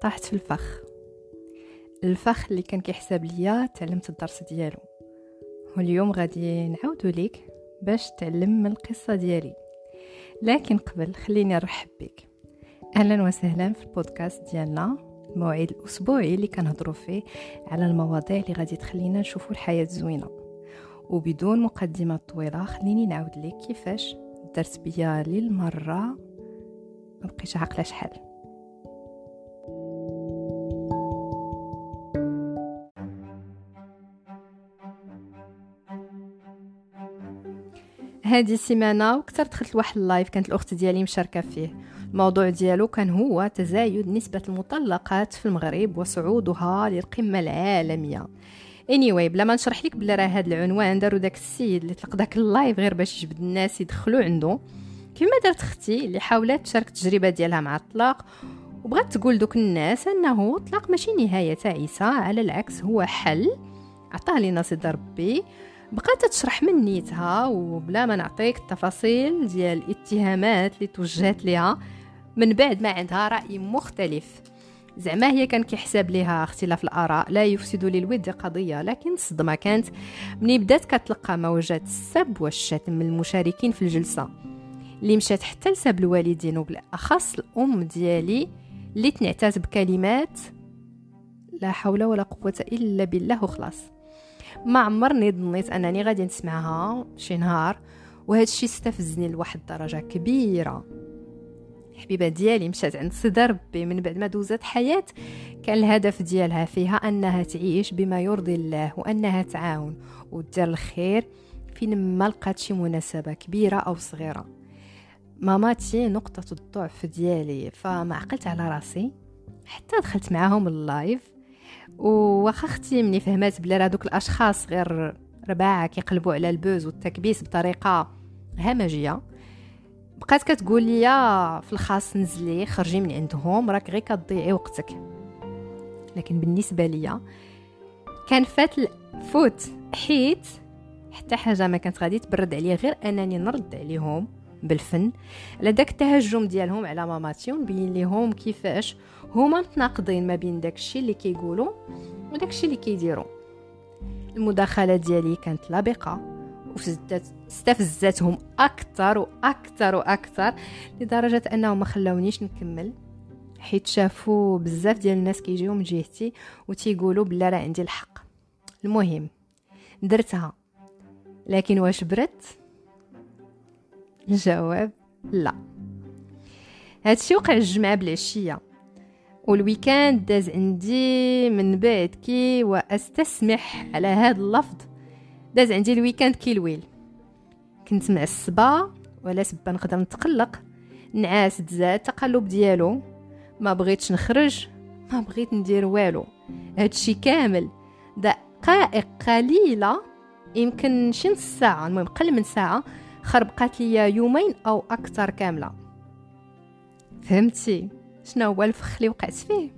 طاحت في الفخ. الفخ اللي كان كيحسب ليا تعلمت الدرس ديالو. واليوم غادي نعاودو ليك باش تعلم من القصة ديالي. لكن قبل خليني نرحب بك. أهلا وسهلا في البودكاست ديالنا. الموعد الاسبوعي اللي كنهضروا فيه على المواضيع اللي غادي تخلينا نشوفوا الحياة زوينة. وبدون مقدمه طويلة خليني نعاود لك كيفاش درت بيا للمرة. ما بقيتش عاقلة شحال. هذه السيمانة وكثر دخلت لواحد ال live كانت الأخت ديالي مشاركة فيه. الموضوع ديالو كان هو تزايد نسبة المطلقات في المغرب وصعودها للقمة العالمية. Anyway بلا ما نشرح لك بلا راه هذا العنوان داروا داك السيد اللي طلق داك ال live غير باش يجبد الناس يدخلوا عنده. كما دارت أختي اللي حاولت تشارك التجربة ديالها مع الطلاق وبغات تقول دوك الناس أنه الطلاق ماشي نهاية تعيسه على العكس هو حل. عطاه لنا سيدي ربي. بقات تشرح من نيتها وبلا ما نعطيك التفاصيل ديال الاتهامات اللي توجهت ليها من بعد ما عندها رأي مختلف. زعما هي كان كيحسب ليها اختلاف الآراء لا يفسد للود قضية لكن الصدمه كانت. ملي بدات كتلقى موجات السب والشتم من المشاركين في الجلسة اللي مشات حتى لسب الوالدين وبالأخص الأم ديالي اللي تنعتات بكلمات لا حول ولا قوة إلا بالله وخلاص. ما عمرني ظنيت أنني غادي نسمعها شي نهار وهذا الشيء استفزني لواحد الدرجه كبيرة. الحبيبة ديالي مشات عند سيدي ربي من بعد ما دوزت حياة كان الهدف ديالها فيها أنها تعيش بما يرضي الله وأنها تعاون ودير الخير فين ما لقات شي مناسبة كبيرة أو صغيرة. ماماتي نقطة الضعف ديالي فما عقلت على راسي حتى دخلت معاهم ال live وواخا أختي مني فهمات بلا راه دوك الأشخاص غير رباعة كيقلبوا على ال buzz والتكبيس بطريقة همجيه بقات كتقول لي في الخاص نزلي خرجي من عندهم راك غير كتضيعي وقتك. لكن بالنسبة ليا كان فات الفوت حيت حتى حاجة ما كانت غادي تبرد عليا غير أنني نرد عليهم. بالفن. على داك التهجم ديالهم على ماماتي ونبين لهم كيفاش هما متناقضين ما بين داكشي اللي كيقولوا وداكشي اللي كيديروا. المداخلة ديالي كانت لابقة واستفزتهم أكثر وأكثر وأكثر لدرجة أنهم ما خلاونيش نكمل. حيت شافوا بزاف ديال الناس كيجيو من جهتي وتيقولوا بلا راه عندي الحق. المهم درتها. لكن واش برت؟ الجواب لا. هادشي وقع الجمعة بالعشية وال weekend داز عندي من بعد كي وأستسمح على هاد اللفظ. داز عندي ال weekend كي الويل. كنت معصبه ولا سبه نقدر نتقلق. نعاس تزاد تقلب ديالو. ما بغيتش نخرج ما بغيت ندير والو. هادشي كامل. دقائق قليلة. يمكن شي نص ساعة المهم قل من ساعة. خربقات ليا يومين أو أكثر كاملة. فهمتي؟ شنو هو الفخ اللي وقعت فيه؟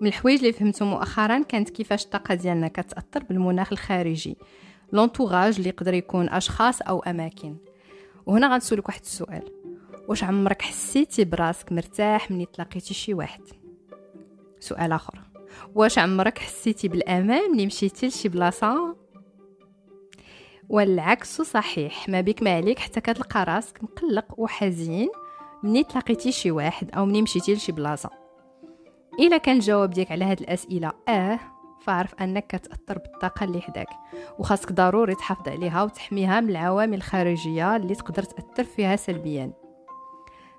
من الحوايج اللي فهمته مؤخرا كانت كيفاش الطاقة ديالنا كتأثر بالمناخ الخارجي لونطوراج اللي يقدر يكون أشخاص أو أماكن. وهنا غنسولك واحد السؤال. واش عمرك حسيتي براسك مرتاح ملي تلاقيتي شي واحد؟ سؤال آخر. واش عمرك حسيتي بالأمان ملي مشيتي لشي بلاصة؟ والعكس صحيح. ما بك ما عليك حتى كتلقى راسك مقلق وحزين ملي تلاقيتي شي واحد أو ملي مشيتي لشي بلاصة. إلا كان الجواب ديالك على هاد الأسئلة آه فاعرف أنك كتأثر بالطاقة اللي حداك. وخاصك ضروري تحافظ عليها وتحميها من العوامل الخارجية اللي تقدر تأثر فيها سلبيا.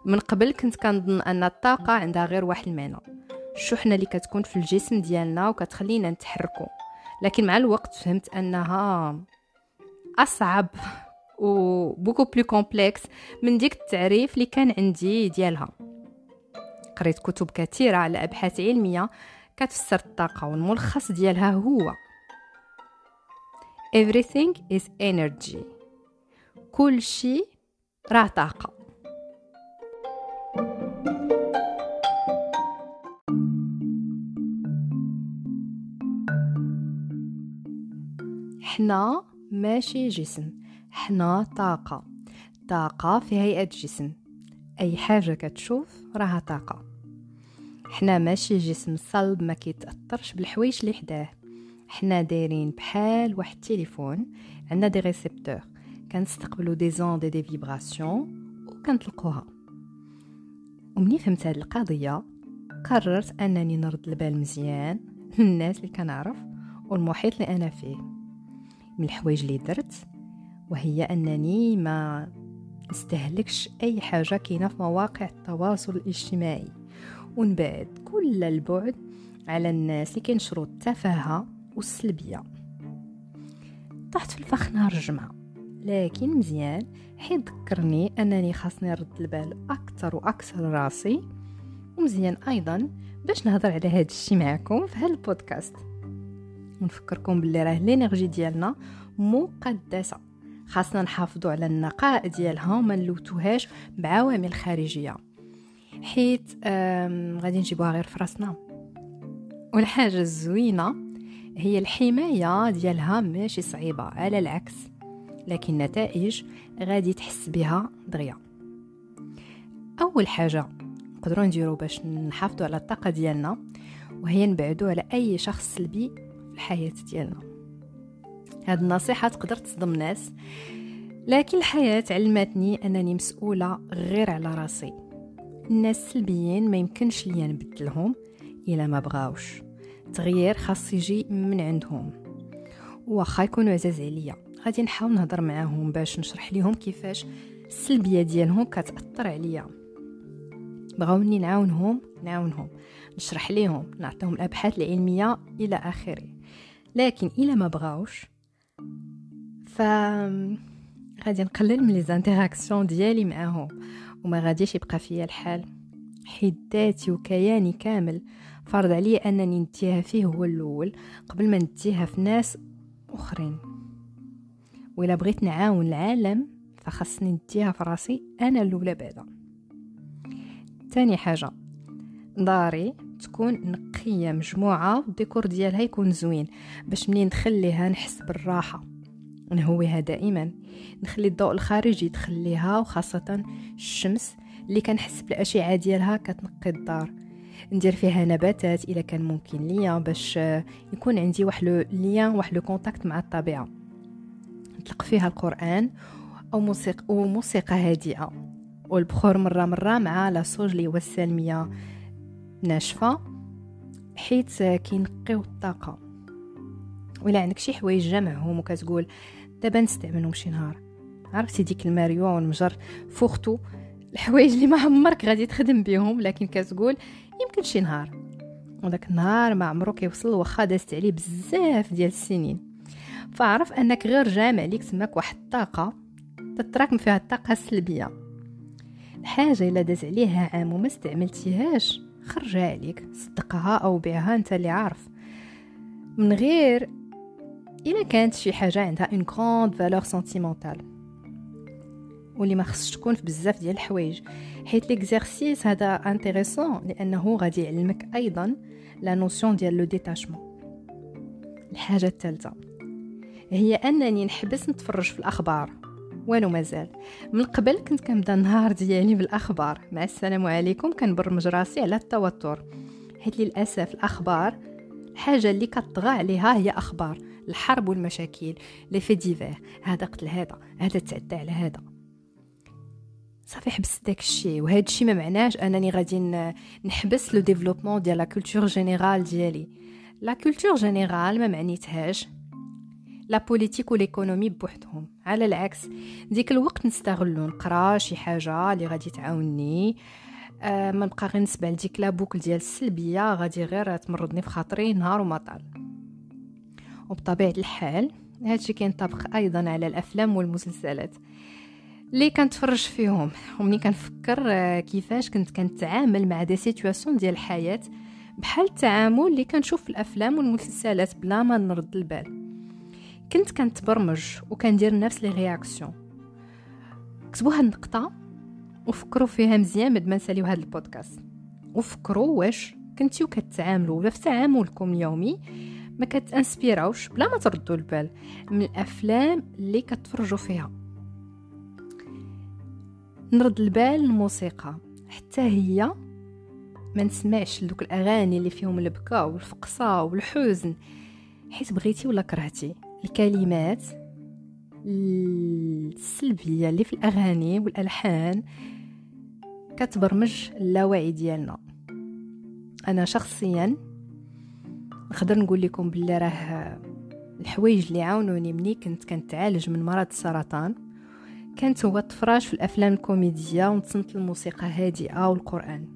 من قبل كنت كنظن أن الطاقة عندها غير واحد المعنى. الشحنة اللي كتكون في الجسم ديالنا وكتخلينا نتحركوا لكن مع الوقت فهمت أنها أصعب و beaucoup plus complexe من ديك التعريف اللي كان عندي ديالها. قريت كتب كثيرة على أبحاث علمية كتفسر الطاقة والملخص ديالها هو. Everything is energy. كل شيء راه طاقة. حنا ماشي جسم حنا طاقة. طاقة في هيئة جسم. أي حاجة كتشوف راها طاقة. حنا ماشي جسم صلب ما كيتأثرش بالحوايج اللي حداه. حنا دايرين بحال واحد التليفون عندنا des récepteurs. كنستقبلوا des ondes des vibrations وكنطلقوها ومني فهمت هاد القضية؟ قررت أنني نرد البال مزيان للناس اللي كنعرف والمحيط اللي أنا فيه. من الحوايج اللي درت وهي أنني ما نستهلكش أي حاجة كاينة في مواقع التواصل الاجتماعي. ونبعد كل البعد على الناس اللي كينشروا التفاهة والسلبية. طحت في الفخ نهار الجمعة لكن مزيان حيت ذكرني أنني خاصني نرد البال أكثر وأكثر راسي ومزيان أيضا باش نهضر على هذا الشيء معكم في البودكاست. ونفكركم باللي راه لينيرجي ديالنا مقدسة. خاصنا نحافظوا على النقاء ديالها وما نلوتوهاش بعوامل خارجية. حيت غادي نجيبوها غير في راسنا. والحاجة الزوينة هي الحماية ديالها ماشي صعيبة على العكس لكن النتائج غادي تحس بها دغيا. أول حاجة نقدروا نديرو باش نحافظوا على الطاقة ديالنا وهي نبعدوا على أي شخص سلبي في الحياة ديالنا. هاد النصيحة تقدر تصدم ناس لكن الحياة علمتني أنني مسؤولة غير على راسي. الناس السلبيين ما يمكنش ليا نبدلهم إلا ما بغاوش. تغيير خاص يجي من عندهم. واخا يكونوا عزاز عليا. غادي نحاول نهضر معاهم باش نشرح ليهم كيفاش السلبية ديالهم كتأثر عليا. بغاوني نعاونهم؟ نعاونهم. نشرح ليهم نعطيهم الأبحاث العلمية إلى آخره. لكن إلا ما بغاوش ف غادي نقلل من لي زانتيراكسيون ديالي معاهم وما غاديش يبقى فيا الحال. حيت وكياني كامل فرض عليا أنني نديها فيه هو الأول قبل ما نديها في ناس أخرين. وإلا بغيت نعاون العالم فخصني نديها في راسي أنا الأولى بعدا. تاني حاجة داري تكون نقية مجموعة والديكور ديالها يكون زوين باش منين ندخل ليها نحس بالراحة. نهويها دائما. نخلي الضوء الخارجي يدخل ليها وخاصة الشمس اللي كنحس بالأشعة ديالها كتنقي الدار. ندير فيها نباتات إلا كان ممكن ليا باش يكون عندي واحد le lien واحد le contact مع الطبيعة. نطلق فيها القرآن أو موسيقى, أو موسيقى هادئة. والبخور مرة مرة مع la sauge اللي هو السلمية ناشفة. حيت كينقيو الطاقة. ولا عندك شي حوايج جمعهم وكتقول دابا نستعملهم شي نهار. عرفتي ديك الماريو والمجر fourre-tout؟ الحوايج اللي ما عمرك غادي تخدم بهم لكن كتقول يمكن شي نهار. وداك النهار ما عمرو كيوصل واخا دازت عليه بزاف ديال السنين. فاعرف أنك غير جامع ليك تماك واحد الطاقة تتراكم فيها الطاقة السلبية. الحاجة إلا داز عليها عام وما استعملتيهاش خرجها عليك صدقها أو بيعها أنت اللي عارف. من غير إلا كانت شي حاجة عندها une grande valeur sentimentale واللي ما خصش تكون في بزاف ديال الحوايج. حيت l'exercice هذا intéressant لأنه غادي يعلمك أيضا la notion ديال le détachement الحاجة الثالثة هي أنني نحبس نتفرج في الأخبار. والو مازال. من قبل كنت كنبدا النهار ديالي بالأخبار. مع السلام عليكم كنبرمج راسي على التوتر. حيت للأسف الأخبار الحاجة اللي كطغى عليها هي أخبار. الحرب والمشاكل لي في divers هذا قتل هذا هذا تعدى على هذا. صافي حبست داك الشيء. وهذا الشيء ما معناش أنني غادي نحبس le développement ديال la culture générale ديالي. la culture générale ما معنيتهاش la politique و l'économie بوحدهم. على العكس ديك الوقت نستغلو نقرا شي حاجة اللي غادي تعاوني آه ما نبقى غير نسمع لديك la boucle ديال السلبية غادي غير تمرضني في خاطري نهار وما طال وبطبيعة الحال هادشي كينطبق أيضا على الأفلام والمسلسلات. اللي كنتفرج فيهم ومني كنفكر آه، كيفاش كنت كنتعامل مع des situations ديال الحياة بحال التعامل اللي كنشوف في الأفلام والمسلسلات بلا ما نرد البال. كنت كنتبرمج وكندير نفس les réactions. كتبوا هاد النقطة وفكروا فيها مزيان بعد ما نساليو هاد البودكاست. وفكروا واش كنتيو كتعاملوا ولا في تعاملكم اليومي ما كت inspirer اوش بلا ما تردوا البال من الأفلام اللي كتفرجوا فيها. نرد البال الموسيقى. حتى هي ما نسمعش دوك الأغاني اللي فيهم البكا والفقصة والحزن حيت بغيتي ولا كرهتي. الكلمات السلبية اللي في الأغاني والألحان كتبرمج اللاوعي ديالنا. أنا شخصيا نقدر نقول لكم باللي راه الحوايج اللي عاونوني مني كنت كنتعالج من مرض السرطان. كانت هو التفراج في الأفلام الكوميدية ونتصنت الموسيقى هادئة والقرآن.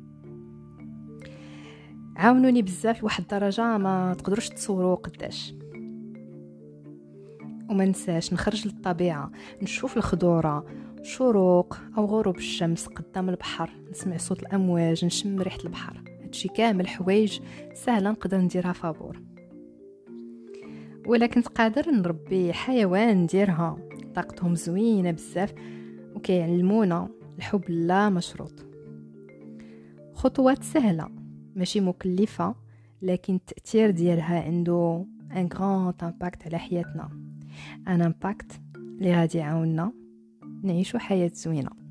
عاونوني بزاف لواحد الدرجة ما تقدروش تصوروا قداش. وما نساش نخرج للطبيعة نشوف الخضورة شروق أو غروب الشمس قدام البحر نسمع صوت الأمواج نشم ريحة البحر. هادشي كامل حوايج سهلة نقدر نديرها فابور. ولا كنت قادر نربي حيوان نديرها. طاقتهم زوينة بزاف وكيعلمونا الحب لا مشروط. خطوات سهلة ماشي مكلفة لكن التأثير ديالها عنده un grand impact على حياتنا. un impact اللي غادي يعاوننا نعيشو حياه زوينه